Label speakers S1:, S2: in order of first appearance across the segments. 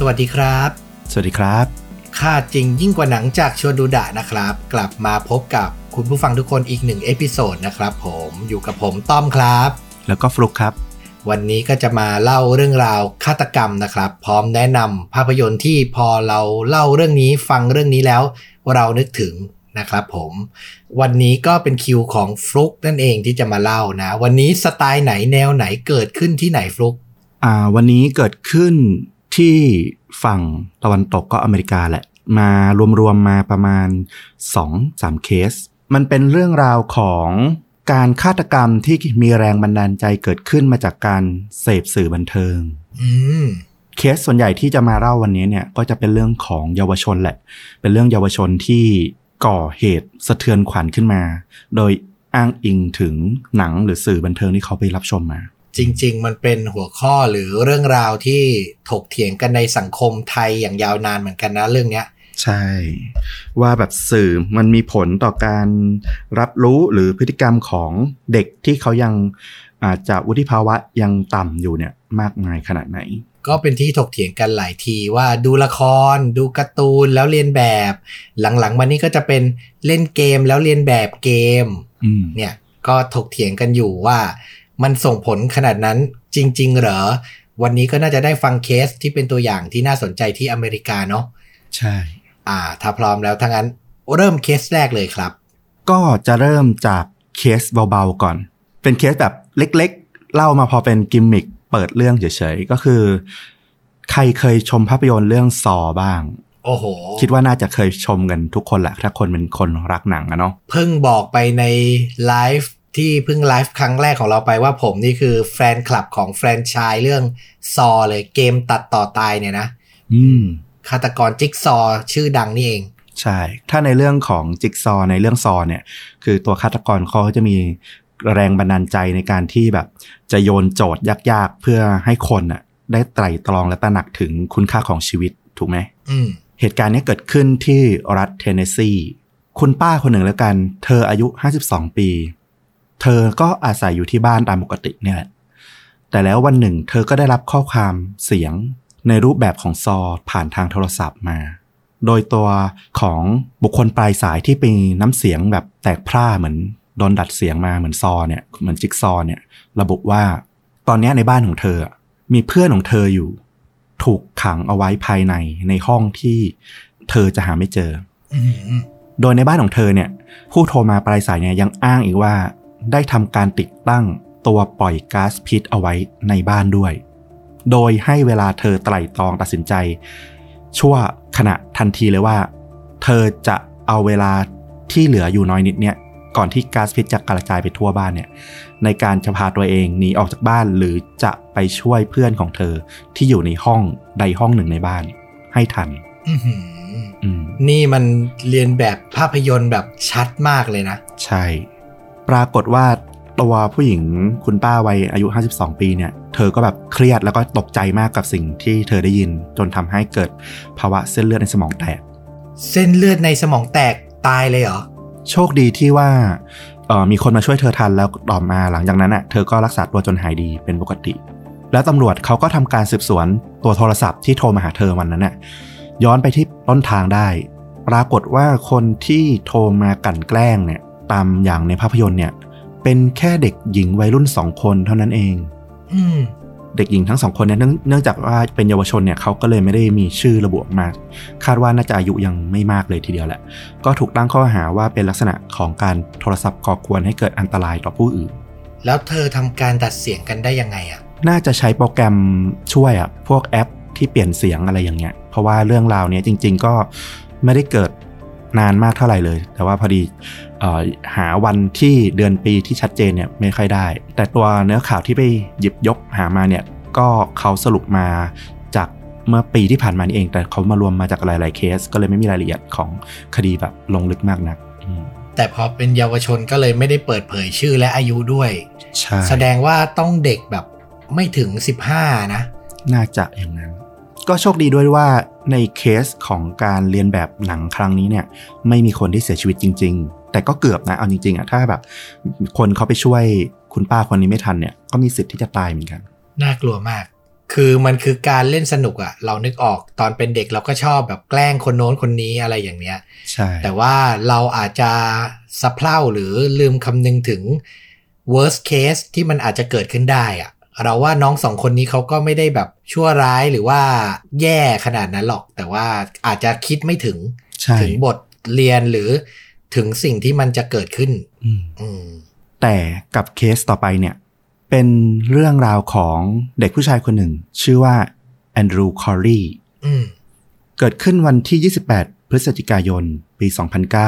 S1: สวัสดีครับ
S2: สวัสดีครับ
S1: ฆาตจริงยิ่งกว่าหนังจากชวนดูดะนะครับ กลับมาพบกับคุณผู้ฟังทุกคนอีกหนึ่ง episode นะครับผมอยู่กับผมต้อมครับ
S2: แล้วก็ฟลุกครับ
S1: วันนี้ก็จะมาเล่าเรื่องราวฆาตกรรมนะครับ พร้อมแนะนำภาพยนตร์ที่พอเราเล่าเรื่องนี้ฟังเรื่องนี้แล้ว เรานึกถึงนะครับผมวันนี้ก็เป็นคิวของฟลุกนั่นเองที่จะมาเล่านะ วันนี้สไตล์ไหนแนวไหนเกิดขึ้นที่ไหนฟลุก
S2: อ่าวันนี้เกิดขึ้น ที่ฝั่งตะวันตกก็อเมริกาแหละ มารวมๆมาประมาณ 2-3 เคส มันเป็นเรื่องราวของการฆาตกรรมที่มีแรงบันดาลใจเกิดขึ้นมาจากการเสพสื่อบันเทิง
S1: อืม
S2: เคสส่วนใหญ่ที่จะมาเล่าวันนี้เนี่ยก็จะเป็นเรื่องของเยาวชนแหละ เป็นเรื่องเยาวชนที่ก่อเหตุสะเทือนขวัญขึ้นมา โดยอ้างอิงถึงหนังหรือสื่อบันเทิงที่เขาไปรับชมมา
S1: จริง ๆ มันเป็นหัวข้อหรือเรื่องราวที่ถกเถียงกันในสังคมไทยอย่างยาวนานเหมือนกันนะเรื่องเนี้ย
S2: ใช่ ว่าแบบสื่อมันมีผลต่อการรับรู้หรือพฤติกรรมของเด็กที่เขายังอาจจะวุฒิภาวะยังต่ำอยู่เนี่ยมากมายขนาดไหน
S1: ก็เป็นที่ถกเถียงกันหลายทีว่าดูละคร ดูการ์ตูนแล้วเรียนแบบ หลังๆมานี้ก็จะเป็นเล่นเกมแล้วเลียนแบบเกม
S2: อืม
S1: เนี่ยก็ถกเถียงกันอยู่ว่า มันส่งผลขนาดนั้นจริง ๆ เหรอ วันนี้ก็น่าจะได้ฟังเคสที่เป็นตัวอย่างที่น่าสนใจที่อเมริกาเนาะ
S2: ใช่
S1: อ่า ถ้าพร้อมแล้วทั้างนั้นเริ่มเคสแรกเลยครับ
S2: ก็จะเริ่มจากเคสเบาๆก่อน เป็นเคสแบบเล็ก ๆ เล่ามาพอเป็นกิมมิคเปิดเรื่องเฉยๆ ก็คือ ใครเคยชมภาพยนตร์เรื่อง Saw บ้าง
S1: โอ้โห
S2: คิดว่าน่าจะเคยชมกันทุกคนแหละ ถ้าคนเป็นคนรักหนังอะเนาะ
S1: เพิ่งบอกไปในไลฟ์ ที่เพิ่งไลฟ์ครั้งแรกของเราไปว่าผมนี่คือแฟนคลับของแฟรนไชส์เรื่องซอเลยเกมตัดต่อตายเนี่ยนะ
S2: อืม
S1: ฆาตกรจิ๊กซอว์ชื่อดังนี่เอง
S2: ใช่ ถ้าในเรื่องของจิกซอว์ในเรื่องซอว์เนี่ย คือตัวฆาตกรเขาจะมีแรงบันดาลใจในการที่แบบ จะโยนโจทย์ยากๆ เพื่อให้คนน่ะ ได้ไตร่ตรองและตระหนักถึงคุณค่าของชีวิตถูกไหม
S1: อืม
S2: เหตุการณ์นี้เกิดขึ้นที่รัฐเทนเนสซีคุณป้าคนหนึ่งแล้วกัน เธออายุ 52 ปี เธอก็อาศัยอยู่ที่บ้านตามปกติเนี่ยแหละแต่แล้ววันหนึ่ง เธอก็ได้รับข้อความเสียงในรูปแบบของซอผ่านทางโทรศัพท์มา โดยตัวของบุคคลปลายสายที่เป็นน้ำเสียงแบบแตกพร่าเหมือนโดนดัดเสียงมาเหมือนซอเนี่ยเหมือนจิ๊กซอเนี่ย ระบุว่า ตอนเนี้ยในบ้านของเธอ มีเพื่อนของเธออยู่ ถูกขังเอาไว้ภายในในห้องที่เธอจะหาไม่เจอ
S1: อืม
S2: โดยในบ้านของเธอเนี่ย ผู้โทรมาปลายสายเนี่ยยังอ้างอีกว่า ได้ทำการติดตั้งตัวปล่อยก๊าซพิษเอาไว้ในบ้านด้วย โดยให้เวลาเธอไตร่ตรองตัดสินใจ ชั่วขณะทันทีเลยว่า เธอจะเอาเวลาที่เหลืออยู่น้อยนิดเนี่ยก่อนที่ก๊าซพิษจะกระจายไปทั่วบ้านเนี่ยในการจะพาตัวเองหนีออกจากบ้านหรือจะไปช่วยเพื่อนของเธอที่อยู่ในห้องใดห้องหนึ่งในบ้าน ให้ทัน
S1: อื้อหือ
S2: อืม
S1: นี่มันเรียนแบบภาพยนตร์แบบชัดมากเลยนะ
S2: ใช่ ปรากฏว่าตัวผู้หญิงคุณป้าวัยอายุ 52 ปีเนี่ย เธอก็แบบเครียดแล้วก็ตกใจมากกับสิ่งที่เธอได้ยินจนทำให้เกิดภาวะเส้นเลือดในสมองแตก
S1: เส้นเลือดในสมองแตกตายเลยเหรอ
S2: โชคดีที่ว่าเอ่อมีคนมาช่วยเธอทันแล้วต่อมาหลังจากนั้นอะเธอก็รักษาตัวจนหายดีเป็นปกติ แล้วตำรวจเขาก็ทำการสืบสวนตัวโทรศัพท์ที่โทรมาหาเธอวันนั้นน่ะย้อนไปที่ต้นทางได้ ปรากฏว่าคนที่โทรมากลั่นแกล้งเนี่ย ตามอย่างในภาพยนตร์เนี่ย เป็นแค่เด็กหญิงวัยรุ่นสองคนเท่านั้นเอง
S1: อืม
S2: เด็กหญิงทั้งสองคนเนี่ยเนื่องเนื่องจากว่าเป็นเยาวชนเนี่ยเขาก็เลยไม่ได้มีชื่อระบุออกมาคาดว่าน่าจะอายุยังไม่มากเลยทีเดียวแหละ ก็ถูกตั้งข้อหาว่าเป็นลักษณะของการโทรศัพท์ก่อกวนให้เกิดอันตรายต่อผู้อื่น
S1: แล้วเธอทำการตัดเสียงกันได้ยังไงอะ
S2: น่าจะใช้โปรแกรมช่วยอะพวกแอปที่เปลี่ยนเสียงอะไรอย่างเงี้ย เพราะว่าเรื่องราวเนี้ยจริง ๆ ก็ไม่ได้เกิด นานมากเท่าไหร่เลย แต่ว่าพอดีเอ่อหาวันที่เดือนปีที่ชัดเจนเนี่ยไม่ค่อยได้ แต่ตัวเนื้อข่าวที่ไปหยิบยกหามาเนี่ยก็เขาสรุปมาจากเมื่อปีที่ผ่านมานี่เอง แต่เขามารวมมาจากหลาย ๆ เคส ก็เลยไม่มีรายละเอียดของคดีแบบลงลึกมากนักอืม
S1: แต่พอเป็นเยาวชนก็เลยไม่ได้เปิดเผยชื่อและอายุด้วย
S2: ใช่
S1: แสดงว่าต้องเด็กแบบไม่ถึง 15 นะ
S2: น่าจะอย่างนั้น ก็โชคดีด้วยว่า ในเคสของการเรียนแบบหนังครั้งนี้เนี่ยไม่มีคนที่เสียชีวิตจริง ๆ แต่ก็เกือบนะเอาจริงๆอะถ้าแบบ คนเขาไปช่วยคุณป้าคนนี้ไม่ทันเนี่ยก็มีสิทธิ์ที่จะตายเหมือนกัน
S1: น่ากลัวมาก คือมันคือการเล่นสนุกอะเรานึกออกตอนเป็นเด็กเราก็ชอบแบบแกล้งคนโน้นคนนี้อะไรอย่างเนี้ย
S2: ใช่
S1: แต่ว่าเราอาจจะสะเพร่าหรือลืมคำนึงถึง worst case ที่มันอาจจะเกิดขึ้นได้อะ เราว่าน้องสองคนนี้เขาก็ไม่ได้แบบชั่วร้ายหรือว่าแย่ขนาดนั้นหรอก แต่ว่าอาจจะคิดไม่ถึง
S2: ใช่
S1: ถึงบทเรียนหรือถึงสิ่งที่มันจะเกิดขึ้น
S2: อืม
S1: อืม
S2: แต่กับเคสต่อไปเนี่ย เป็นเรื่องราวของเด็กผู้ชายคนหนึ่ง ชื่อว่าแอนดรูคอรี
S1: อืม
S2: เกิดขึ้นวันที่ 28 พฤศจิกายน ปี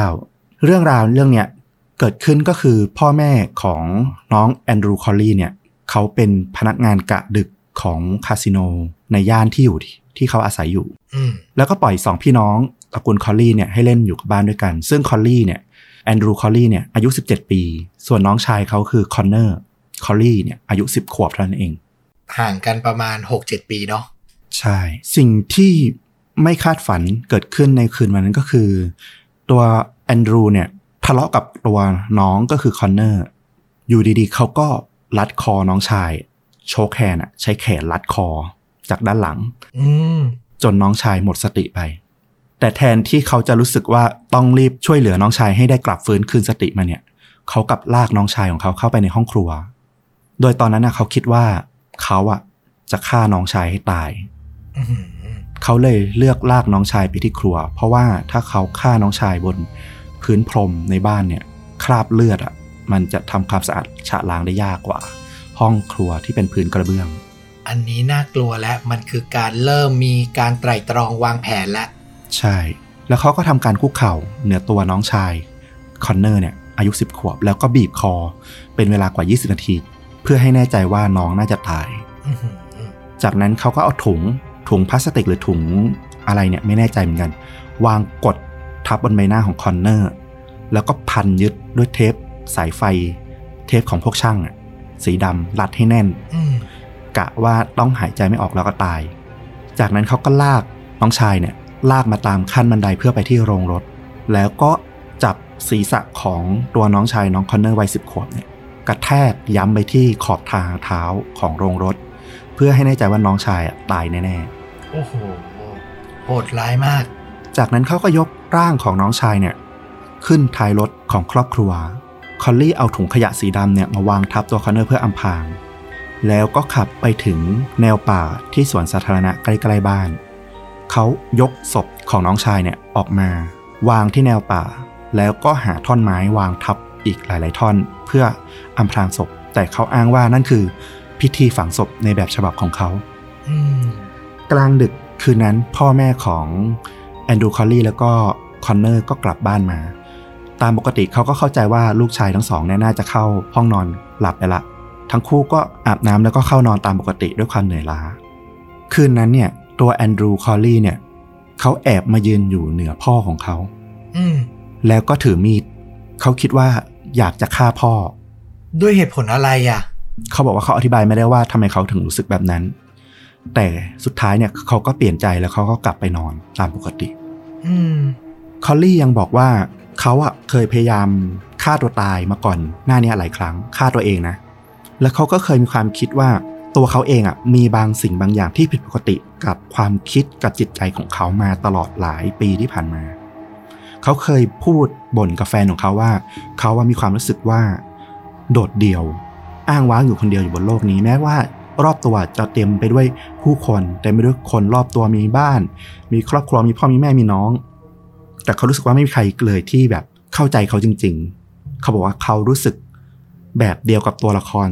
S2: 2009 เรื่องราวเรื่องเนี้ยเกิดขึ้นก็คือพ่อแม่ของน้องแอนดรูคอรีเนี่ย เขาเป็นพนักงานกะดึกของคาสิโนในย่านที่อยู่ที่ที่เขาอาศัยอยู่
S1: อืม
S2: แล้วก็ปล่อยสองพี่น้องตระกูลคอลลี่เนี่ยให้เล่นอยู่กับบ้านด้วยกัน ซึ่งคอลลี่เนี่ยแอนดรูคอลลี่เนี่ยอายุ 17 ปี ส่วนน้องชายเขาคือคอนเนอร์คอลลี่เนี่ยอายุ 10 ขวบเท่านั้นเอง
S1: ห่างกันประมาณ 6-7 ปีเนาะ
S2: ใช่ สิ่งที่ไม่คาดฝันเกิดขึ้นในคืนวันนั้นก็คือ ตัวแอนดรูเนี่ยทะเลาะกับตัวน้องก็คือคอนเนอร์อยู่ดีๆ เขาก็ รัดคอน้องชาย choke hand อะใช้แขนรัดคอจากด้านหลัง
S1: อืม
S2: จนน้องชายหมดสติไป แต่แทนที่เขาจะรู้สึกว่าต้องรีบช่วยเหลือน้องชายให้ได้กลับฟื้นคืนสติมาเนี่ย เขากลับลากน้องชายของเขาเข้าไปในห้องครัว โดยตอนนั้นนะเขาคิดว่าเขาอะจะฆ่าน้องชายให้ตาย
S1: อื้อหือ
S2: เขาเลยเลือกลากน้องชายไปที่ครัว เพราะว่าถ้าเขาฆ่าน้องชายบนพื้นพรมในบ้านเนี่ย คราบเลือดอะ มันจะทำความสะอาดฉะล้างได้ยากกว่า ห้องครัวที่เป็นพื้นกระเบื้อง
S1: อันนี้น่ากลัวและมันคือการเริ่มมีการไตร่ตรองวางแผนแล้ว
S2: ใช่ แล้วเขาก็ทำการคุกเข่าเหนือตัวน้องชายคอนเนอร์เนี่ยอายุ 10 ขวบ แล้วก็บีบคอ เป็นเวลากว่า 20 นาที เพื่อให้แน่ใจว่าน้องน่าจะตาย
S1: อื้อหือ
S2: จากนั้นเขาก็เอาถุงถุงพลาสติกหรือถุงอะไรเนี่ยไม่แน่ใจเหมือนกัน วางกดทับบนใบหน้าของคอนเนอร์ แล้วก็พันยึดด้วยเทป สายไฟเทปของพวกช่างอะสีดำรัดให้แน่น
S1: อืม
S2: กะว่าต้องหายใจไม่ออกแล้วก็ตาย จากนั้นเขาก็ลากน้องชายเนี่ย ลากมาตามขั้นบันไดเพื่อไปที่โรงรถ แล้วก็จับศีรษะของตัวน้องชายน้องคอนเนอร์วัยสิบขวบเนี่ยกระแทกย้ำไปที่ขอบทางเท้าของโรงรถ เพื่อให้แน่ใจว่าน้องชายอะตายแน่
S1: โอ้โหโหดร้ายมาก
S2: ๆจากนั้นเขาก็ยกร่างของน้องชายเนี่ย ขึ้นท้ายรถของครอบครัว คอลลี่เอาถุงขยะสีดำเนี่ยมาวางทับตัวคอนเนอร์เพื่ออำพราง แล้วก็ขับไปถึงแนวป่าที่สวนสาธารณะใกล้ๆบ้าน เขายกศพของน้องชายเนี่ยออกมา วางที่แนวป่า แล้วก็หาท่อนไม้วางทับอีกหลาย ๆ ท่อน เพื่ออำพรางศพ แต่เขาอ้างว่านั่นคือ พิธีฝังศพในแบบฉบับของเขากลางดึกคืนนั้นพ่อแม่ของแอนดรูคอลลี่แล้วก็คอนเนอร์ก็กลับบ้านมา ตามปกติเขาก็เข้าใจว่าลูกชายทั้งสองเนี่ยน่าจะเข้าห้องนอนหลับไปละ ทั้งคู่ก็อาบน้ำแล้วก็เข้านอนตามปกติด้วยความเหนื่อยล้า คืนนั้นเนี่ยตัวแอนดรูคอลลี่เนี่ยเขาแอบมายืนอยู่เหนือพ่อของเขา
S1: อืม
S2: แล้วก็ถือมีดเขาคิดว่าอยากจะฆ่าพ่อ
S1: ด้วยเหตุผลอะไรอะ
S2: เขาบอกว่าเขาอธิบายไม่ได้ว่าทำไมเขาถึงรู้สึกแบบนั้น แต่สุดท้ายเนี่ยเขาก็เปลี่ยนใจแล้วเขาก็กลับไปนอนตามปกติ
S1: อืม
S2: คอลลี่ยังบอกว่า เขาอะเคยพยายามฆ่าตัวตายมาก่อน หน้านี้หลายครั้งฆ่าตัวเองนะ แล้วเขาก็เคยมีความคิดว่าตัวเขาเองอะมีบางสิ่งบางอย่างที่ผิดปกติกับความคิดกับจิตใจของเขามาตลอดหลายปีที่ผ่านมา เขาเคยพูดบ่นกับแฟนของเขาว่า เขาว่ามีความรู้สึกว่า โดดเดี่ยว อ้างว้างอยู่คนเดียวอยู่บนโลกนี้แม้ว่ารอบตัวจะเต็มไปด้วยผู้คนเต็มไปด้วยคนรอบตัวมีบ้าน มีครอบครัวมีพ่อมีแม่มีน้อง แต่เขารู้สึกว่าไม่มีใครเลยที่แบบเข้าใจเขาจริง ๆ เขาบอกว่าเขารู้สึกแบบเดียวกับตัวละคร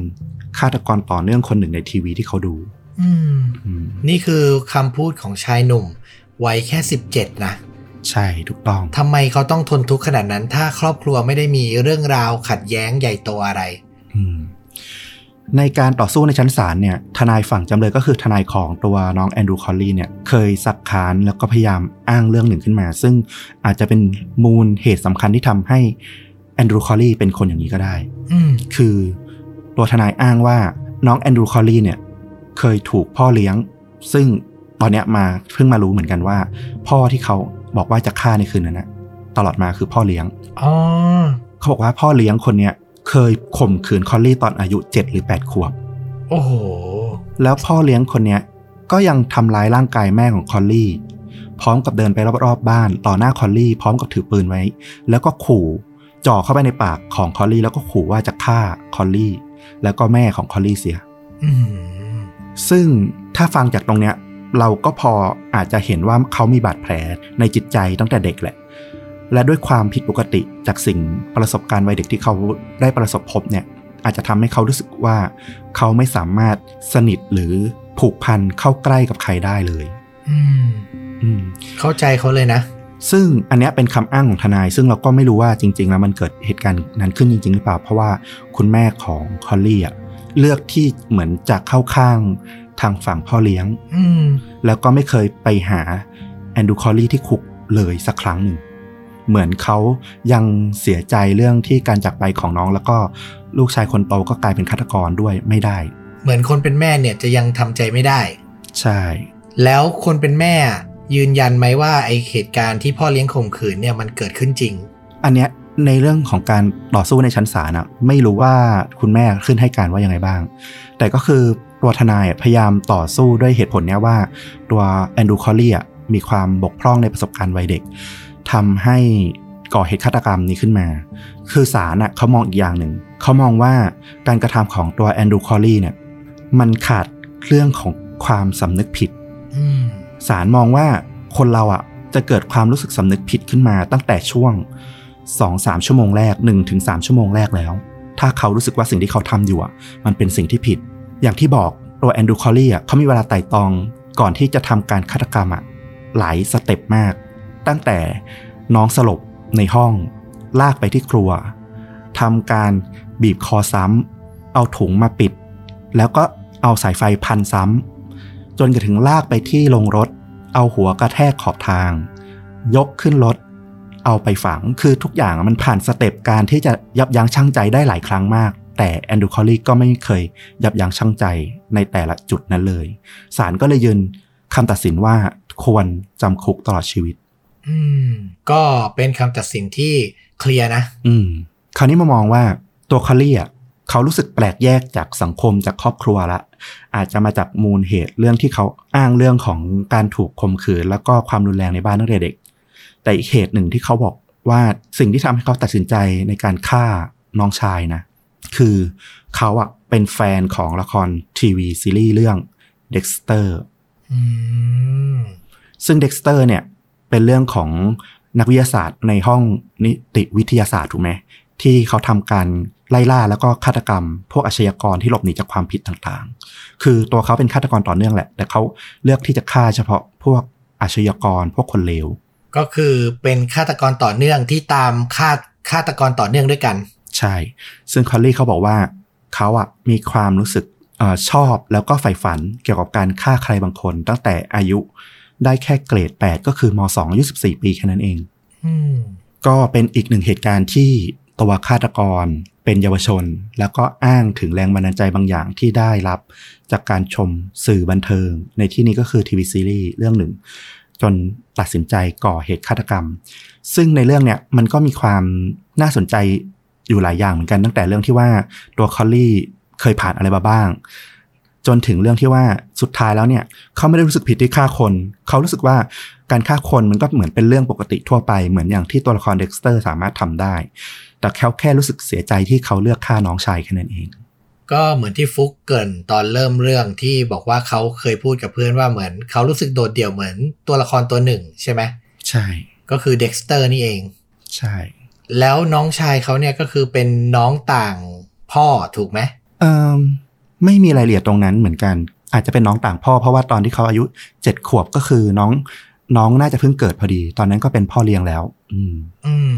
S2: ฆาตกรต่อเนื่องคนหนึ่งในทีวีที่เขาดู
S1: อืม
S2: อืม
S1: นี่คือคำพูดของชายหนุ่มวัยแค่สิบเจ็ดนะ
S2: ใช่ถูกต้อง
S1: ทำไมเขาต้องทนทุกข์ขนาดนั้น ถ้าครอบครัวไม่ได้มีเรื่องราวขัดแย้งใหญ่โตอะไร
S2: อืม ในการต่อสู้ในชั้นศาลเนี่ยทนายฝั่งจำเลยก็คือทนายของตัวน้องแอนดรูคอลลีเนี่ยเคยสักค้านแล้วก็พยายามอ้างเรื่องหนึ่งขึ้นมา ซึ่งอาจจะเป็นมูลเหตุสำคัญที่ทำให้แอนดรูคอลลีเป็นคนอย่างนี้ก็ได้
S1: อืม
S2: คือตัวทนายอ้างว่าน้องแอนดรูคอลลีเนี่ยเคยถูกพ่อเลี้ยง ซึ่งตอนเนี้ยมาเพิ่งมารู้เหมือนกันว่า พ่อที่เขาบอกว่าจะฆ่าในคืนนั้นนะตลอดมาคือพ่อเลี้ยง
S1: อ๋อ
S2: เขาบอกว่าพ่อเลี้ยงคนเนี้ย เคยข่มขืนคอลลี่ตอนอายุ7หรือ8ขวบ
S1: โอ้โห
S2: แล้วพ่อเลี้ยงคนเนี้ยก็ยังทำร้ายร่างกายแม่ของคอลลี่ พร้อมกับเดินไปรอบๆบ้านต่อหน้าคอลลี่พร้อมกับถือปืนไว้ แล้วก็ขู่จ่อเข้าไปในปากของคอลลี่แล้วก็ขู่ว่าจะฆ่าคอลลี่ แล้วก็แม่ของคอลลี่เสีย
S1: อืม
S2: ซึ่งถ้าฟังจากตรงเนี้ย เราก็พออาจจะเห็นว่าเขามีบาดแผลในจิตใจตั้งแต่เด็กแหละ และด้วยความผิดปกติจากสิ่งประสบการณ์วัยเด็กที่เขาได้ประสบพบเนี่ยอาจจะทำให้เขารู้สึกว่า เขาไม่สามารถสนิทหรือผูกพันเข้าใกล้กับใครได้เลย
S1: อืม
S2: อืม
S1: เข้าใจเขาเลยนะ
S2: ซึ่งอันเนี้ยเป็นคำอ้างของทนาย ซึ่งเราก็ไม่รู้ว่าจริง ๆ แล้วมันเกิดเหตุการณ์นั้นขึ้นจริง ๆ หรือเปล่า เพราะว่าคุณแม่ของคอลลี่อะเลือกที่เหมือนจะเข้าข้างทางฝั่งพ่อเลี้ยง
S1: อืม
S2: แล้วก็ไม่เคยไปหาแอนดรูคอลลี่ที่คุกเลยสักครั้งหนึ่ง เหมือนเขายังเสียใจเรื่องที่การจากไปของน้อง แล้วก็ลูกชายคนโตก็กลายเป็นฆาตกรด้วยไม่ได้
S1: เหมือนคนเป็นแม่เนี่ยจะยังทำใจไม่ได้
S2: ใช่
S1: แล้วคนเป็นแม่ยืนยันไหมว่าไอเหตุการณ์ที่พ่อเลี้ยงข่มขืนเนี่ยมันเกิดขึ้นจริง
S2: อันเนี้ยในเรื่องของการต่อสู้ในชั้นศาลอะไม่รู้ว่าคุณแม่ขึ้นให้การว่ายังไงบ้าง แต่ก็คือตัวทนายพยายามต่อสู้ด้วยเหตุผลเนี้ยว่า ตัวแอนดูคอลลี่อะมีความบกพร่องในประสบการณ์วัยเด็ก ทำให้ก่อเหตุฆาตกรรมนี้ขึ้นมา คือศาลอะเขามองอีกอย่างหนึ่ง เขามองว่าการกระทำของตัวแอนดูคอลลี่เนี่ย มันขาดเรื่องของความสำนึกผิดศาลมองว่าคนเราอะจะเกิดความรู้สึกสำนึกผิดขึ้นมา ตั้งแต่ช่วง2-3ชั่วโมงแรก1-3ชั่วโมงแรกแล้ว ถ้าเขารู้สึกว่าสิ่งที่เขาทำอยู่อะ มันเป็นสิ่งที่ผิด อย่างที่บอกตัวแอนดูคอลลี่อะเขามีเวลาไต่ตองก่อนที่จะทำการฆาตกรรมอะหลาย step มาก ตั้งแต่น้องสลบในห้อง ลากไปที่ครัวทำการบีบคอซ้ำเอาถุงมาปิด แล้วก็เอาสายไฟพันซ้ำจนกระทั่งลากไปที่โรงรถ เอาหัวกระแทกขอบทาง ยกขึ้นรถ เอาไปฝังคือทุกอย่างมันผ่าน step การที่จะยับยั้งชั่งใจได้หลายครั้งมาก แต่แอนดรูคอลลี่ก็ไม่เคยยับยั้งชั่งใจในแต่ละจุดนั้นเลยศาลก็เลยยืนคำตัดสินว่าควรจำคุกตลอดชีวิต
S1: อืมก็เป็นคำตัดสินที่เคลียร์นะ
S2: อืม คราวนี้มามองว่าตัวคอลลี่อะเขารู้สึกแปลกแยกจากสังคมจากครอบครัวละ อาจจะมาจากมูลเหตุเรื่องที่เขาอ้างเรื่องของการถูกข่มขืน แล้วก็ความรุนแรงในบ้านตั้งแต่เด็ก แต่อีกเหตุหนึ่งที่เขาบอกว่าสิ่งที่ทำให้เขาตัดสินใจในการฆ่าน้องชายนะ คือเขาอะเป็นแฟนของละครทีวีซีรีส์เรื่อง Dexter
S1: อืม
S2: ซึ่ง Dexter เนี่ย เป็นเรื่องของนักวิทยาศาสตร์ในห้องนิติวิทยาศาสตร์ถูกไหมที่เขาทำการไล่ล่าแล้วก็ฆาตกรรม พวกอาชญากรที่หลบหนีจากความผิดต่างๆ คือตัวเขาเป็นฆาตกรต่อเนื่องแหละ แต่เขาเลือกที่จะฆ่าเฉพาะพวกอาชญากร พวกคนเลว
S1: ก็คือเป็นฆาตกรต่อเนื่องที่ตามฆาตฆาตกรต่อเนื่องด้วยกัน
S2: ใช่ ซึ่งคอลลี่เขาบอกว่าเขาอะมีความรู้สึกเออชอบแล้วก็ใฝ่ฝันเกี่ยวกับการฆ่าใครบางคนตั้งแต่อายุ ได้แค่เกรด 8 ก็คือม2อายุ14ปีแค่นั้นเอง
S1: อืม
S2: ก็เป็นอีกหนึ่งเหตุการณ์ที่ตัวฆาตกรเป็นเยาวชน แล้วก็อ้างถึงแรงบันดาลใจบางอย่างที่ได้รับ จากการชมสื่อบันเทิง ในที่นี้ก็คือทีวีซีรีส์เรื่องหนึ่ง จนตัดสินใจก่อเหตุฆาตกรรม ซึ่งในเรื่องเนี้ยมันก็มีความน่าสนใจอยู่หลายอย่างเหมือนกันตั้งแต่เรื่องที่ว่าตัวคอลลี่เคยผ่านอะไรมาบ้าง จนถึงเรื่องที่ว่าสุดท้ายแล้วเนี่ยเขาไม่ได้รู้สึกผิดที่ฆ่าคน เขารู้สึกว่าการฆ่าคนมันก็เหมือนเป็นเรื่องปกติทั่วไปเหมือนอย่างที่ตัวละครเด็กซ์เตอร์สามารถทำได้ แต่เขาแค่รู้สึกเสียใจที่เขาเลือกฆ่าน้องชายแค่นั้นเอง
S1: ก็เหมือนที่ฟลุคเกริ่นตอนเริ่มเรื่องที่บอกว่าเขาเคยพูดกับเพื่อนว่าเหมือน เขารู้สึกโดดเดี่ยวเหมือนตัวละครตัวหนึ่งใช่ไหม
S2: ใช่
S1: ก็คือเด็กซ์เตอร์นี่เอง
S2: ใช่
S1: แล้วน้องชายเขาเนี่ยก็คือเป็นน้องต่างพ่อถูกไหม
S2: เอ่อ ไม่มีรายละเอียดตรงนั้นเหมือนกัน อาจจะเป็นน้องต่างพ่อเพราะว่าตอนที่เขาอายุเจ็ดขวบก็คือน้องน้องน่าจะเพิ่งเกิดพอดี ตอนนั้นก็เป็นพ่อเลี้ยงแล้ว อืม
S1: อืม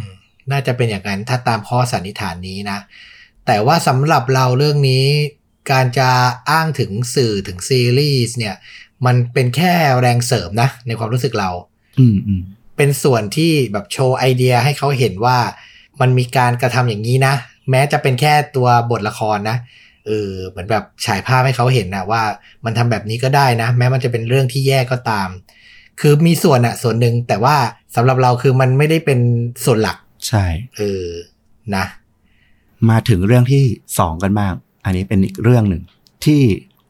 S1: น่าจะเป็นอย่างนั้นถ้าตามข้อสันนิษฐานนี้นะ แต่ว่าสำหรับเราเรื่องนี้ การจะอ้างถึงสื่อถึงซีรีส์เนี่ย มันเป็นแค่แรงเสริมนะ ในความรู้สึกเรา
S2: อืมอืม
S1: เป็นส่วนที่แบบโชว์ไอเดียให้เขาเห็นว่า มันมีการกระทำอย่างนี้นะ แม้จะเป็นแค่ตัวบทละครนะ เออเหมือนแบบฉายภาพให้เขาเห็นนะว่ามันทำแบบนี้ก็ได้นะ แม้มันจะเป็นเรื่องที่แย่ก็ตาม คือมีส่วนอะส่วนหนึ่งแต่ว่าสำหรับเราคือมันไม่ได้เป็นส่วนหลัก
S2: ใช่
S1: เออนะ
S2: มาถึงเรื่องที่สองกันบ้าง อันนี้เป็นอีกเรื่องหนึ่ง ที่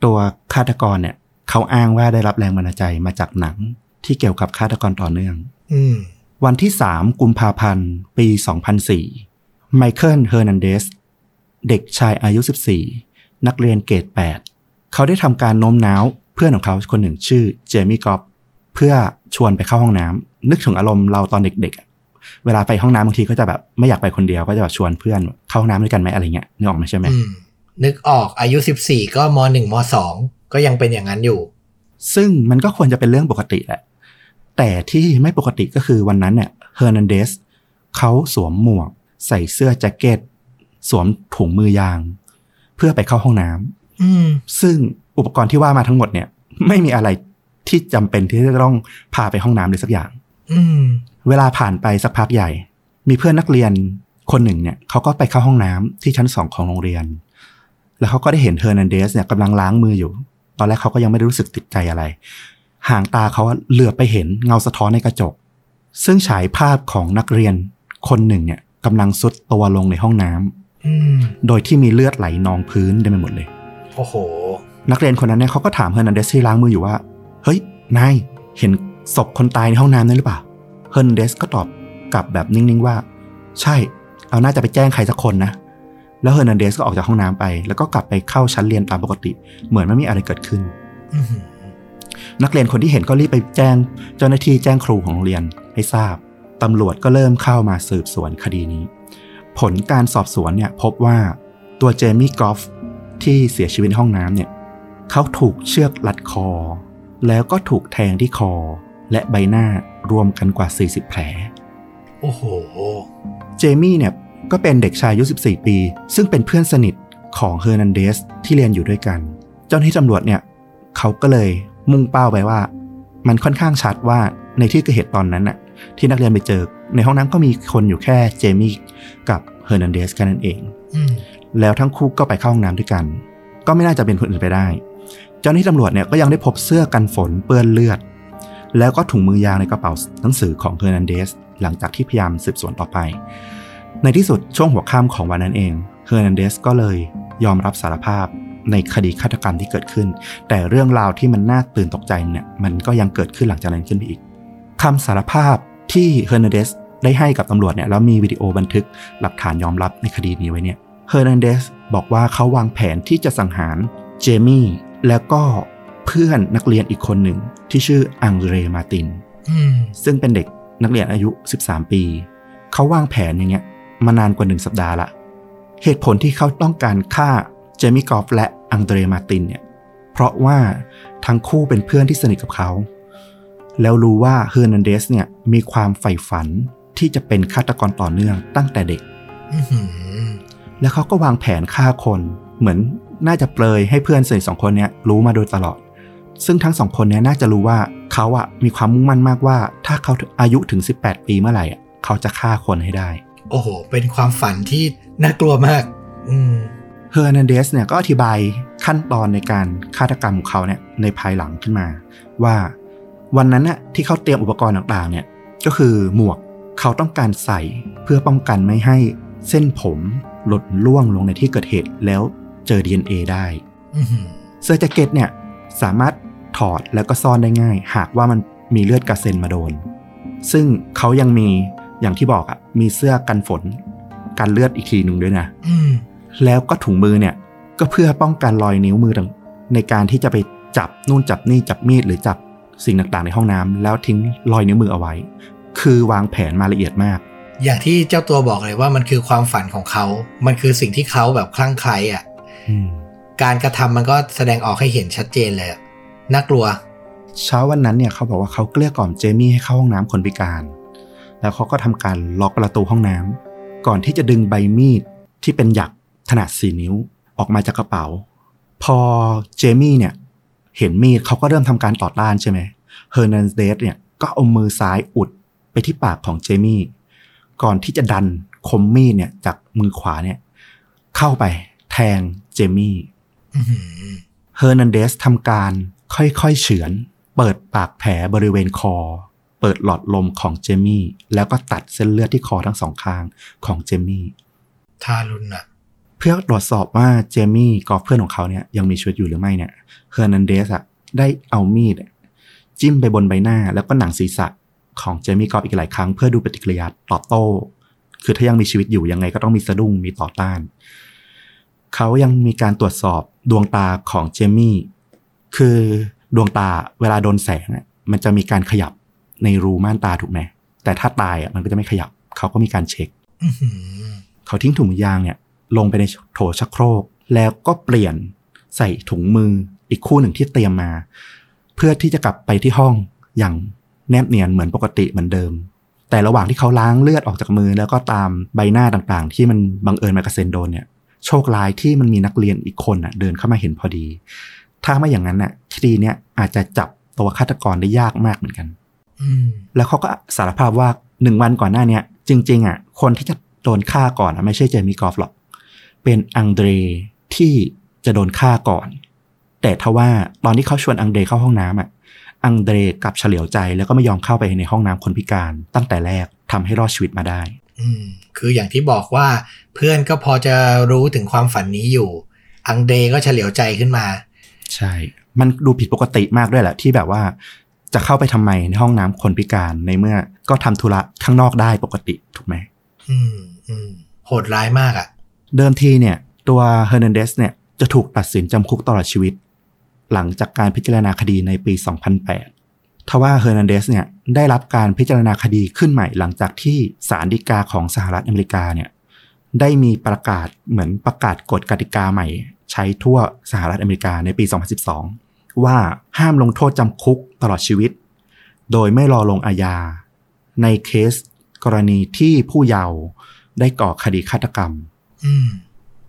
S2: ตัวฆาตกรเนี่ยเขาอ้างว่าได้รับแรงบันดาลใจมาจากหนังที่เกี่ยวกับฆาตกรต่อเนื่อง
S1: อืม
S2: วันที่ 3 กุมภาพันธ์ ปี 2004 ไมเคิล เฮอร์นันเดส เด็กชายอายุ 14 นักเรียนเกรด8 เขาได้ทำการโน้มน้าวเพื่อนของเขาคนหนึ่งชื่อเจมี่กอฟเพื่อชวนไปเข้าห้องน้ำนึกถึงอารมณ์เราตอนเด็กๆอะเวลาไปห้องน้ำบางทีก็จะแบบไม่อยากไปคนเดียวก็จะแบบชวนเพื่อนเข้าห้องน้ำด้วยกันไหมอะไรเงี้ยนึกออกไหมใช่ไหม
S1: อืมนึกออกอายุสิบสี่ก็มหนึ่งมสองก็ยังเป็นอย่างนั้นอยู่
S2: ซึ่งมันก็ควรจะเป็นเรื่องปกติแหละ แต่ที่ไม่ปกติก็คือวันนั้นเนี่ยเฮอร์นันเดสเขาสวมหมวก ใส่เสื้อแจ็คเก็ต สวมถุงมือยาง เพื่อไปเข้าห้องน้ำ
S1: อืม
S2: ซึ่งอุปกรณ์ที่ว่ามาทั้งหมดเนี่ย ไม่มีอะไรที่จำเป็นที่จะต้องพาไปห้องน้ำเลยสักอย่าง
S1: อืม
S2: เวลาผ่านไปสักพักใหญ่ มีเพื่อนนักเรียนคนหนึ่งเนี่ยเขาก็ไปเข้าห้องน้ำที่ชั้นสองของโรงเรียน แล้วเขาก็ได้เห็นเฮอร์นันเดสเนี่ยกำลังล้างมืออยู่ ตอนแรกเขาก็ยังไม่ได้รู้สึกติดใจอะไร ห่างตาเขาเหลือบไปเห็นเงาสะท้อนในกระจก ซึ่งฉายภาพของนักเรียนคนหนึ่งเนี่ยกำลังทรุดตัวลงในห้องน้ำ
S1: อืม
S2: โดยที่มีเลือดไหลนองพื้นเต็มไปหมดเลย
S1: โอ้โห
S2: นักเรียนคนนั้นเนี่ยเขาก็ถามเฮอร์นันเดสที่ล้างมืออยู่ว่า เฮ้ย นาย เห็นศพคนตายในห้องน้ำนั่นหรือเปล่า เฮอร์นันเดสก็ตอบกลับแบบนิ่งๆว่า ใช่ เอาน่าจะไปแจ้งใครสักคนนะ แล้วเฮอร์นันเดสก็ออกจากห้องน้ำไป แล้วก็กลับไปเข้าชั้นเรียนตามปกติ เหมือนไม่มีอะไรเกิดขึ้น
S1: อืม
S2: นักเรียนคนที่เห็นก็รีบไปแจ้ง เจ้าหน้าที่แจ้งครูของโรงเรียนให้ทราบตำรวจก็เริ่มเข้ามาสืบสวนคดีนี้ ผลการสอบสวนเนี่ยพบว่าตัวเจมี่กอฟที่เสียชีวิตห้องน้ำเนี่ยเขาถูกเชือกรัดคอ แล้วก็ถูกแทงที่คอ และใบหน้ารวมกันกว่า 40 แผล
S1: โอ้โห
S2: เจมี่เนี่ยก็เป็นเด็กชายอายุ 14 ปี ซึ่งเป็นเพื่อนสนิทของเฮอร์นันเดสที่เรียนอยู่ด้วยกัน เจ้าหน้าที่ตำรวจเนี่ยเขาก็เลยมุ่งเป้าไปว่า มันค่อนข้างชัดว่าในที่เกิดเหตุตอนนั้นน่ะ ที่นักเรียนไปเจอ ในห้องน้ำก็มีคนอยู่แค่เจมี่กับเฮอร์นันเดสแค่นั้นเอง
S1: อืม
S2: แล้วทั้งคู่ก็ไปเข้าห้องน้ำด้วยกัน ก็ไม่น่าจะเป็นคนอื่นไปได้ เจ้าหน้าที่ตำรวจเนี่ยก็ยังได้พบเสื้อกันฝนเปื้อนเลือด แล้วก็ถุงมือยางในกระเป๋าหนังสือของเฮอร์นันเดสหลังจากที่พยายามสืบสวนต่อไป ในที่สุดช่วงหัวค่ำของวันนั้นเองเฮอร์นันเดสก็เลยยอมรับสารภาพในคดีฆาตกรรมที่เกิดขึ้น แต่เรื่องราวที่มันน่าตื่นตกใจเนี่ยมันก็ยังเกิดขึ้นหลังจากนั้นขึ้นไปอีกคำสารภาพ ที่เฮอร์นันเดสได้ให้กับตำรวจเนี่ยแล้วมีวิดีโอบันทึกหลักฐานยอมรับในคดีนี้ไว้เนี่ยเฮอร์นันเดสบอกว่าเขาวางแผนที่จะสังหารเจมี่แล้วก็เพื่อนนักเรียนอีกคนหนึ่งที่ชื่ออังเดรมาร์ติน
S1: อืม
S2: ซึ่งเป็นเด็กนักเรียนอายุ 13 ปี เขาวางแผนอย่างเงี้ยมานานกว่าหนึ่งสัปดาห์ละ เหตุผลที่เขาต้องการฆ่าเจมี่กอฟและอังเดรมาตินเนี่ย เพราะว่าทั้งคู่เป็นเพื่อนที่สนิทกับเขา แล้วรู้ว่าเฮอร์นันเดสเนี่ยมีความใฝ่ฝันที่จะเป็นฆาตกรต่อเนื่องตั้งแต่เด็ก
S1: อื้อหือ
S2: แล้วเขาก็วางแผนฆ่าคนเหมือนน่าจะเปลยให้เพื่อนสนิทสองคนเนี้ยรู้มาโดยตลอด ซึ่งทั้งสองคนเนี้ยน่าจะรู้ว่าเขาอะมีความมุ่งมั่นมากว่า ถ้าเขาอายุถึง 18 ปีเมื่อไหร่อะเขาจะฆ่าคนให้ได้
S1: โอ้โห เป็นความฝันที่น่ากลัวมาก อืม
S2: เฮอร์นันเดสเนี่ยก็อธิบายขั้นตอนในการฆาตกรรมของเขาเนี่ยในภายหลังขึ้นมา ว่า วันนั้นน่ะที่เขาเตรียมอุปกรณ์ต่างๆเนี่ยก็คือหมวกเขาต้องการใส่เพื่อป้องกันไม่ให้เส้นผมหลดล่วงลงในที่เกิดเหตุแล้วเจอ DNA ได้
S1: อื้อหือ
S2: เสื้อแจ็คเก็ตเนี่ยสามารถถอดแล้วก็ซ่อนได้ง่าย หากว่ามันมีเลือดกระเซ็นมาโดน ซึ่งเขายังมีอย่างที่บอกอะมีเสื้อกันฝน กันเลือดอีกทีหนึ่งด้วยนะ
S1: อืม
S2: แล้วก็ถุงมือเนี่ย ก็เพื่อป้องกันรอยนิ้วมือต่างในการที่จะไปจับนู่นจับนี่จับมีดหรือจับ สิ่งต่างๆในห้องน้ำแล้วทิ้งรอยนิ้วมือเอาไว้ คือวางแผนมาละเอียดมาก
S1: อย่างที่เจ้าตัวบอกเลยว่ามันคือความฝันของเขา มันคือสิ่งที่เขาแบบคลั่งไคล้อะ
S2: อืม
S1: การกระทำมันก็แสดงออกให้เห็นชัดเจนเลยอะน่ากลัว
S2: เช้าวันนั้นเนี่ยเขาบอกว่าเขาเกลี้ยกล่อมเจมี่ให้เข้าห้องน้ำคนพิการ แล้วเขาก็ทำการล็อกประตูห้องน้ำก่อนที่จะดึงใบมีดที่เป็นหยักขนาดสี่นิ้วออกมาจากกระเป๋า พอเจมี่เนี่ย เห็นมีดเขาก็เริ่มทำการต่อต้านใช่ไหมเฮอร์นันเดสเนี่ยก็เอามือซ้ายอุดไปที่ปากของเจมี่ก่อนที่จะดันคมมีดเนี่ยจากมือขวาเนี่ย เข้าไปแทงเจมี่
S1: อื้อหือ
S2: เฮอร์นันเดสทำการค่อยๆเฉือน เปิดปากแผลบริเวณคอ เปิดหลอดลมของเจมี่แล้วก็ตัดเส้นเลือดที่คอทั้งสองข้างของเจมี่
S1: ทารุณอะ
S2: เพื่อตรวจสอบว่าเจมี่กอล์ฟเพื่อนของเขาเนี่ยยังมีชีวิตอยู่หรือไม่เนี่ยเฮอร์นันเดสอะได้เอามีดจิ้มไปบนใบหน้าแล้วก็หนังศีรษะของเจมี่กอฟอีกหลายครั้งเพื่อดูปฏิกิริยาตอบโต้ คือถ้ายังมีชีวิตอยู่ยังไงก็ต้องมีสะดุ้งมีต่อต้าน เขายังมีการตรวจสอบดวงตาของเจมี่คือดวงตาเวลาโดนแสงอะมันจะมีการขยับในรูม่านตาถูกไหมแต่ถ้าตายอะมันก็จะไม่ขยับ เขาก็มีการเช็ค
S1: อื้อหือ
S2: เขาทิ้งถุงยางเนี่ย ลงไปในโถชักโครก แล้วก็เปลี่ยนใส่ถุงมืออีกคู่หนึ่งที่เตรียมมา เพื่อที่จะกลับไปที่ห้องอย่างแนบเนียนเหมือนปกติเหมือนเดิม แต่ระหว่างที่เขาล้างเลือดออกจากมือ แล้วก็ตามใบหน้าต่างๆ ที่มันบังเอิญมากระเซ็นโดนเนี่ยโชคร้ายที่มันมีนักเรียนอีกคนอะ เดินเข้ามาเห็นพอดี ถ้าไม่อย่างนั้นน่ะคดีเนี่ยอาจจะจับตัวฆาตกรได้ยากมากเหมือนกัน
S1: อืม
S2: แล้วเขาก็สารภาพว่าหนึ่งวันก่อนหน้าเนี้ยจริง ๆ อะ คนที่จะโดนฆ่าก่อนอะไม่ใช่เจมี่กอล์ฟหรอก เป็นอังเดรที่จะโดนฆ่าก่อน แต่ทว่าตอนที่เขาชวนอังเดรเข้าห้องน้ำอะ อังเดรกลับเฉลียวใจแล้วก็ไม่ยอมเข้าไปในห้องน้ำคนพิการตั้งแต่แรกทำให้รอดชีวิตมาได้
S1: อืม คืออย่างที่บอกว่าเพื่อนก็พอจะรู้ถึงความฝันนี้อยู่ อังเดก็เฉลียวใจขึ้นมา
S2: ใช่ มันดูผิดปกติมากด้วยแหละที่แบบว่าจะเข้าไปทำไมในห้องน้ำคนพิการในเมื่อก็ทำธุระข้างนอกได้ปกติถูกไหม
S1: อืมอืมโหดร้ายมากอะ่ะ
S2: เดิมทีเนี่ยตัวเฮอร์นันเดสเนี่ยจะถูกตัดสินจำคุกตลอดชีวิต หลังจากการพิจารณาคดีในปี 2008 ทว่าเฮอร์นันเดสเนี่ยได้รับการพิจารณาคดีขึ้นใหม่หลังจากที่ศาลฎีกาของสหรัฐอเมริกาเนี่ยได้มีประกาศเหมือนประกาศกฎกติกาใหม่ ใช้ทั่วสหรัฐอเมริกาในปี 2012 ว่าห้ามลงโทษจำคุกตลอดชีวิต โดยไม่รอลงอาญา ในเคสกรณีที่ผู้เยาว์ได้ก่อคดีฆาตกรรม
S1: อืม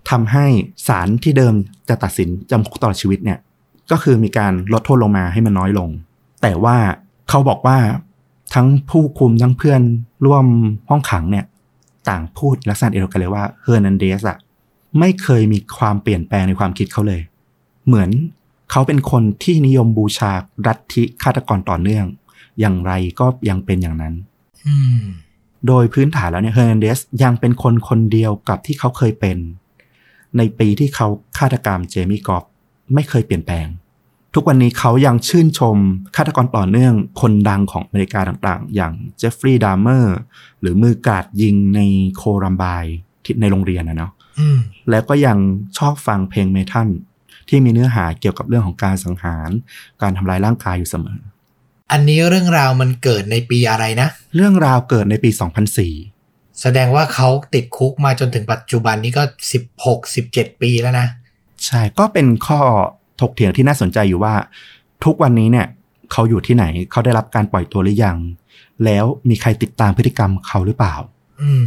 S2: ทำให้ศาลที่เดิมจะตัดสินจำคุกตลอดชีวิตเนี่ย ก็คือมีการลดโทษลงมาให้มันน้อยลง แต่ว่าเขาบอกว่าทั้งผู้คุมทั้งเพื่อนร่วมห้องขังเนี่ย ต่างพูดลักษณะเดียวกันเลยว่าเฮอร์นันเดสอะไม่เคยมีความเปลี่ยนแปลงในความคิดเขาเลย เหมือนเขาเป็นคนที่นิยมบูชารัฐิฆาตกรต่อเนื่อง อย่างไรก็ยังเป็นอย่างนั้น
S1: อืม
S2: โดยพื้นฐานแล้วเนี่ยเฮอร์นันเดสยังเป็นคนคนเดียวกับที่เขาเคยเป็น ในปีที่เขาฆาตกรรมเจมี่กอฟไม่เคยเปลี่ยนแปลง ทุกวันนี้เขายังชื่นชมฆาตกรต่อเนื่องคนดังของอเมริกาต่างๆ อย่างเจฟฟรีย์ดามเมอร์หรือมือกราดยิงในโครัมบายที่ในโรงเรียนนะเนาะ
S1: อืม
S2: แล้วก็ยังชอบฟังเพลงเมทัลที่มีเนื้อหาเกี่ยวกับเรื่องของการสังหาร การทำลายร่างกายอยู่เสมอ
S1: อันนี้เรื่องราวมันเกิดในปีอะไรนะ
S2: เรื่องราวเกิดในปี 2004
S1: แสดงว่าเขาติดคุกมาจนถึงปัจจุบันนี้ก็สิบหกสิบเจ็ดปีแล้วนะ
S2: ใช่ก็เป็นข้อถกเถียงที่น่าสนใจอยู่ว่า ทุกวันนี้เนี่ยเขาอยู่ที่ไหนเขาได้รับการปล่อยตัวหรือยัง แล้วมีใครติดตามพฤติกรรมเขาหรือเปล่า
S1: อืม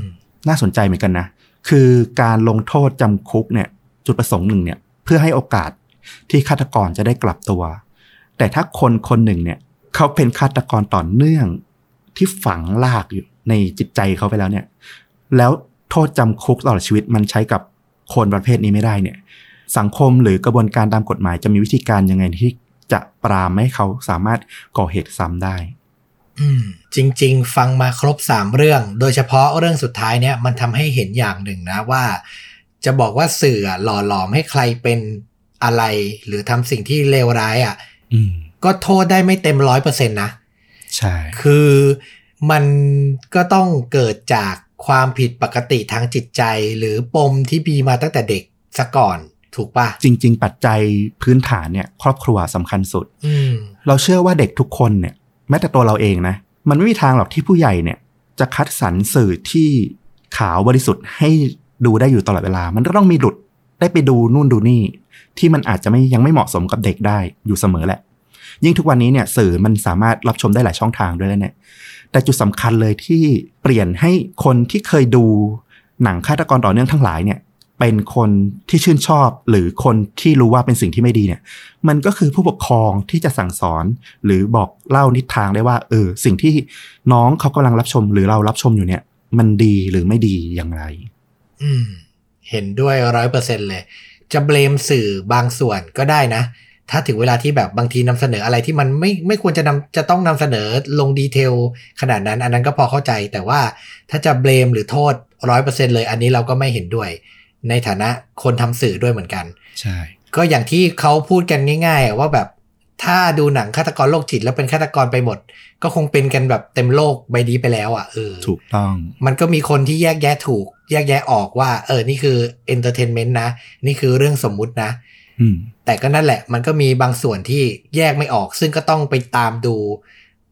S2: น่าสนใจเหมือนกันนะ คือการลงโทษจำคุกเนี่ย จุดประสงค์หนึ่งเนี่ย เพื่อให้โอกาสที่ฆาตกรจะได้กลับตัว แต่ถ้าคนคนหนึ่งเนี่ย เขาเป็นฆาตกรต่อเนื่องที่ฝังลากอยู่ในจิตใจเขาไปแล้วเนี่ย แล้วโทษจำคุกตลอดชีวิตมันใช้กับคนประเภทนี้ไม่ได้เนี่ย สังคมหรือกระบวนการตามกฎหมายจะมีวิธีการยังไงที่จะปรามไม่ให้เขาสามารถก่อเหตุซ้ำได้
S1: อืมจริง ๆ ฟังมาครบสามเรื่อง โดยเฉพาะเรื่องสุดท้ายเนี่ยมันทำให้เห็นอย่างหนึ่งนะว่า จะบอกว่าสื่ออะหล่อหลอมให้ใครเป็นอะไร หรือทำสิ่งที่เลวร้ายอะ
S2: อืม
S1: ก็โทษได้ไม่เต็มร้อยเปอร์เซ็นต์นะ
S2: ใช่
S1: คือมันก็ต้องเกิดจากความผิดปกติทางจิตใจ หรือปมที่มีมาตั้งแต่เด็กซะก่อนถูกปะ
S2: จริง ๆ ปัจจัยพื้นฐานเนี่ย ครอบครัวสำคัญสุด
S1: อืม
S2: เราเชื่อว่าเด็กทุกคนเนี่ย แม้แต่ตัวเราเองนะ มันไม่มีทางหรอกที่ผู้ใหญ่เนี่ย จะคัดสรรสื่อที่ขาวบริสุทธิ์ให้ดูได้อยู่ตลอดเวลา มันก็ต้องมีหลุดได้ไปดูนู่นดูนี่ ที่มันอาจจะไม่ยังไม่เหมาะสมกับเด็กได้อยู่เสมอแหละ ยิ่งทุกวันนี้เนี่ยสื่อมันสามารถรับชมได้หลายช่องทางด้วยแล้วเนี่ยแต่จุดสำคัญเลยที่เปลี่ยนให้คนที่เคยดูหนังฆาตกรต่อเนื่องทั้งหลายเนี่ยเป็นคนที่ชื่นชอบหรือคนที่รู้ว่าเป็นสิ่งที่ไม่ดีเนี่ย มันก็คือผู้ปกครองที่จะสั่งสอน หรือบอกเล่านิทางได้ว่า เออ สิ่งที่น้องเขากำลังรับชมหรือเรารับชมอยู่เนี่ย มันดีหรือไม่ดีอย่างไร
S1: อืม เห็นด้วยร้อยเปอร์เซ็นเลย จะเบลมสื่อบางส่วนก็ได้นะ ถ้าถึงเวลาที่แบบบางทีนำเสนออะไรที่มันไม่ไม่ควรจะนำจะต้องนำเสนอลง detail ขนาดนั้น อันนั้นก็พอเข้าใจ แต่ว่าถ้าจะ blame หรือโทษร้อยเปอร์เซ็นต์เลย อันนี้เราก็ไม่เห็นด้วย ในฐานะคนทำสื่อด้วยเหมือนกัน
S2: ใช่
S1: ก็อย่างที่เขาพูดกันง่ายๆอะว่าแบบถ้าดูหนังฆาตกรโรคจิตแล้วเป็นฆาตกรไปหมด ก็คงเป็นกันแบบเต็มโลกใบนี้ไปแล้วอะเออ
S2: ถูกต้อง
S1: มันก็มีคนที่แยกแยะถูก แยกแยะออกว่า เออนี่คือ entertainment นะ นี่คือเรื่องสมมุตินะ
S2: อืม
S1: แต่ก็นั่นแหละ มันก็มีบางส่วนที่แยกไม่ออก ซึ่งก็ต้องไปตามดู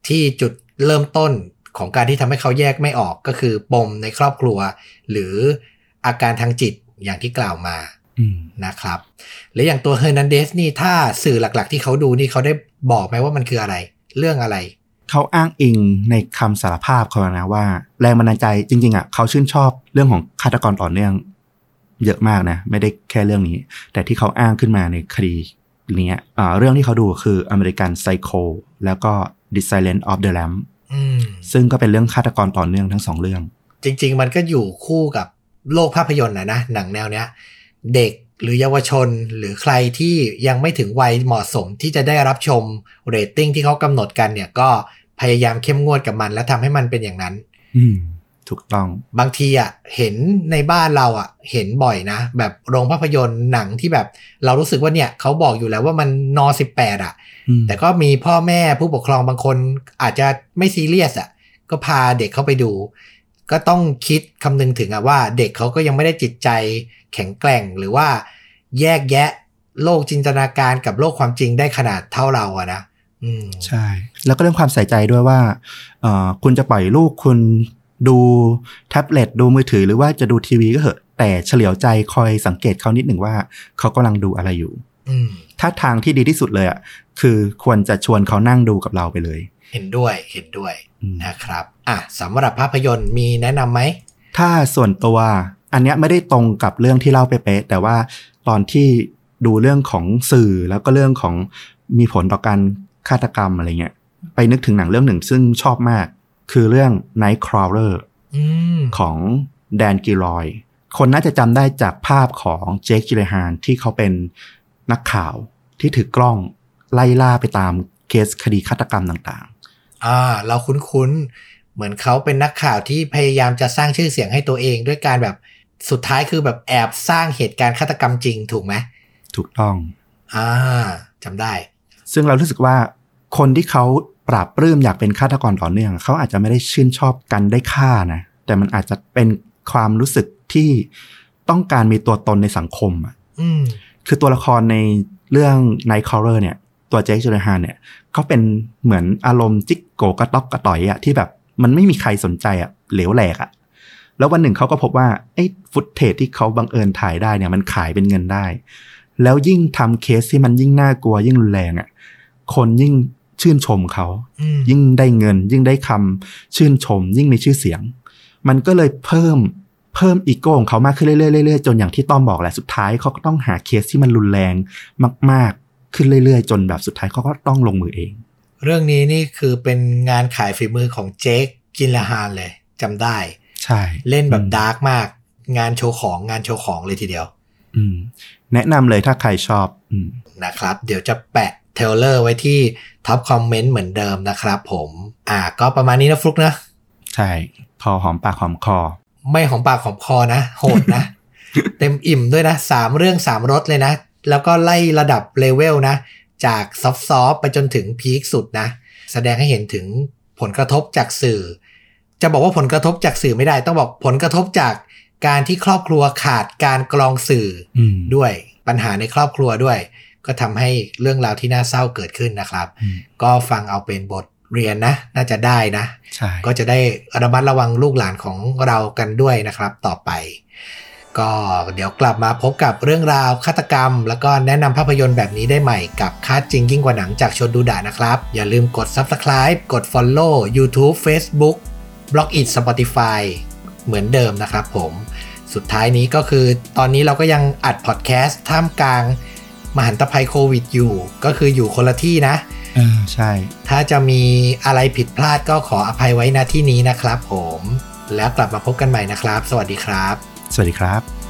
S1: ที่จุดเริ่มต้นของการที่ทำให้เขาแยกไม่ออกก็คือปมในครอบครัว หรืออาการทางจิตอย่างที่กล่าวมา
S2: อืม
S1: นะครับ และอย่างตัวเฮอร์นันเดสนี่ถ้าสื่อหลักๆ ที่เขาดูนี่เขาได้บอกไหมว่ามันคืออะไร เรื่องอะไร
S2: เขาอ้างอิงในคำสารภาพเขานะว่า แรงบันดาลใจจริง ๆอะเขาชื่นชอบเรื่องของฆาตกรต่อเนื่อง เยอะมากนะ ไม่ได้แค่เรื่องนี้ แต่ที่เขาอ้างขึ้นมาในคดีเนี้ยอ่าเรื่องที่เขาดูคือ American Psycho แล้วก็ The Silence of the Lamb
S1: อืม
S2: ซึ่งก็เป็นเรื่องฆาตกรต่อเนื่องทั้งสองเรื่อง
S1: จริง ๆ มันก็อยู่คู่กับโลกภาพยนตร์นะนะ หนังแนวเนี้ย เด็กหรือเยาวชนหรือใครที่ยังไม่ถึงวัยเหมาะสมที่จะได้รับชมเรตติ้งที่เขากำหนดกันเนี่ยก็พยายามเข้มงวดกับมัน และทำให้มันเป็นอย่างนั้น
S2: อืม ถูกต้อง
S1: บางทีอะเห็นในบ้านเราอะเห็นบ่อยนะ แบบโรงภาพยนตร์หนังที่แบบ เรารู้สึกว่าเนี่ยเขาบอกอยู่แล้วว่ามันนอ18อะ
S2: อืม
S1: แต่ก็มีพ่อแม่ผู้ปกครองบางคนอาจจะไม่ซีเรียสอะ ก็พาเด็กเข้าไปดู ก็ต้องคิดคำนึงถึงอะว่า เด็กเขาก็ยังไม่ได้จิตใจแข็งแกร่งหรือว่าแยกแยะโลกจินตนาการกับโลกความจริงได้ขนาดเท่าเราอะนะอืม
S2: ใช่ แล้วก็เรื่องความใส่ใจด้วยว่าเอ่อคุณจะปล่อยลูกคุณ ดูแท็บเล็ตดูมือถือหรือว่าจะดูทีวีก็เหอะ แต่เฉลียวใจคอยสังเกตเขานิดหนึ่งว่าเขากำลังดูอะไรอยู่
S1: อืม
S2: ถ้าทางที่ดีที่สุดเลยอะคือควรจะชวนเขานั่งดูกับเราไปเลย
S1: เห็นด้วยเห็นด้วย
S2: อืม
S1: นะครับอะสำหรับภาพยนตร์มีแนะนำไหม
S2: ถ้าส่วนตัวอันเนี้ยไม่ได้ตรงกับเรื่องที่เล่าเป๊ะๆแต่ว่าตอนที่ดูเรื่องของสื่อแล้วก็เรื่องของมีผลต่อการฆาตกรรมอะไรเงี้ยไปนึกถึงหนังเรื่องหนึ่งซึ่งชอบมาก คือเรื่อง Nightcrawler
S1: อืม
S2: ของแดนกิรอย คนน่าจะจำได้จากภาพของเจคจิเลฮานที่เขาเป็นนักข่าวที่ถือกล้องไล่ล่าไปตามเคสคดีฆาตกรรมต่าง
S1: อ่า เราคุ้นๆ เหมือนเขาเป็นนักข่าวที่พยายามจะสร้างชื่อเสียงให้ตัวเอง ด้วยการแบบสุดท้ายคือแบบแอบสร้างเหตุการณ์ฆาตกรรมจริงถูกไหม
S2: ๆถูกต้อง
S1: อ่าจำได้
S2: ซึ่งเรารู้สึกว่าคนที่เขา ปราบปลื้มอยากเป็นฆาตกรต่อเนื่อง เขาอาจจะไม่ได้ชื่นชอบกันได้ฆ่านะ แต่มันอาจจะเป็นความรู้สึกที่ต้องการมีตัวตนในสังคมอะ
S1: อืม
S2: คือตัวละครในเรื่อง Nightcrawler เนี่ย ตัวเจคจูเลฮานเนี่ยเขาเป็นเหมือนอารมณ์จิกโกกระต๊อกกระต่อยอะที่แบบมันไม่มีใครสนใจอะเหลวแหลกอะแล้ววันหนึ่งเขาก็พบว่าไอ้ footage ที่เขาบังเอิญถ่ายได้เนี่ยมันขายเป็นเงินได้ แล้วยิ่งทำเคสที่มันยิ่งน่ากลัวยิ่งรุนแรงอะคนยิ่ง ชื่นชมเขา
S1: อืม
S2: ยิ่งได้เงิน ยิ่งได้คำชื่นชม ยิ่งมีชื่อเสียง มันก็เลยเพิ่มเพิ่มอีโก้ของเขามากขึ้นเรื่อยๆเรื่อยๆจนอย่างที่ต้อมบอกแหละสุดท้ายเขาก็ต้องหาเคสที่มันรุนแรงมาก ๆ ขึ้นเรื่อยๆ จนแบบสุดท้ายเขาก็ต้องลงมือเอง
S1: เรื่องนี้นี่คือเป็นงานขายฝีมือของเจค จิลเลนฮาลเลยจำได้
S2: ใช่
S1: เล่นแบบ
S2: อืม
S1: dark มาก งานโชว์ของงานโชว์ของเลยทีเดียว
S2: อืม แนะนำเลยถ้าใครชอบ อืม
S1: นะครับ เดี๋ยวจะแปะ trailer ไว้ที่ top comment เหมือนเดิมนะครับผม อ่า ก็ประมาณนี้นะฟลุกนะ
S2: ใช่ พอหอมปากหอมคอ
S1: ไม่หอมปากหอมคอนะ โหดนะ เต็มอิ่มด้วยนะสามเรื่องสามรสเลยนะ แล้วก็ไล่ระดับเลเวลนะ จากซอฟต์ๆไปจนถึงพีคสุดนะ แสดงให้เห็นถึงผลกระทบจากสื่อ จะบอกว่าผลกระทบจากสื่อไม่ได้ ต้องบอกผลกระทบจากการที่ครอบครัวขาดการกรองสื่อ
S2: อืม
S1: ด้วยปัญหาในครอบครัวด้วย ก็ทำให้เรื่องราวที่น่าเศร้าเกิดขึ้นนะครับ
S2: อืม
S1: ก็ฟังเอาเป็นบทเรียนนะ น่าจะได้นะ
S2: ใช่
S1: ก็จะได้ระมัดระวังลูกหลานของเรากันด้วยนะครับ ต่อไป ก็เดี๋ยวกลับมาพบกับเรื่องราวฆาตกรรม แล้วก็แนะนำภาพยนตร์แบบนี้ได้ใหม่กับค่าจริงยิ่งกว่าหนังจากชนดูดะนะครับ อย่าลืมกด Subscribe กด Follow YouTube Facebook b l o g i t Spotify เหมือนเดิมนะครับผม สุดท้ายนี้ก็คือตอนนี้เราก็ยังอัดพอดแคสต์ท่ามกลาง มหันตภัยโควิดอยู่ ก็คืออยู่คนละที่นะ
S2: เออใช่
S1: ถ้าจะมีอะไรผิดพลาดก็ขออภัยไว้ณที่นี้นะครับผม แล้วกลับมาพบกันใหม่นะครับ สวัสดีครับ
S2: สวัสดีครับ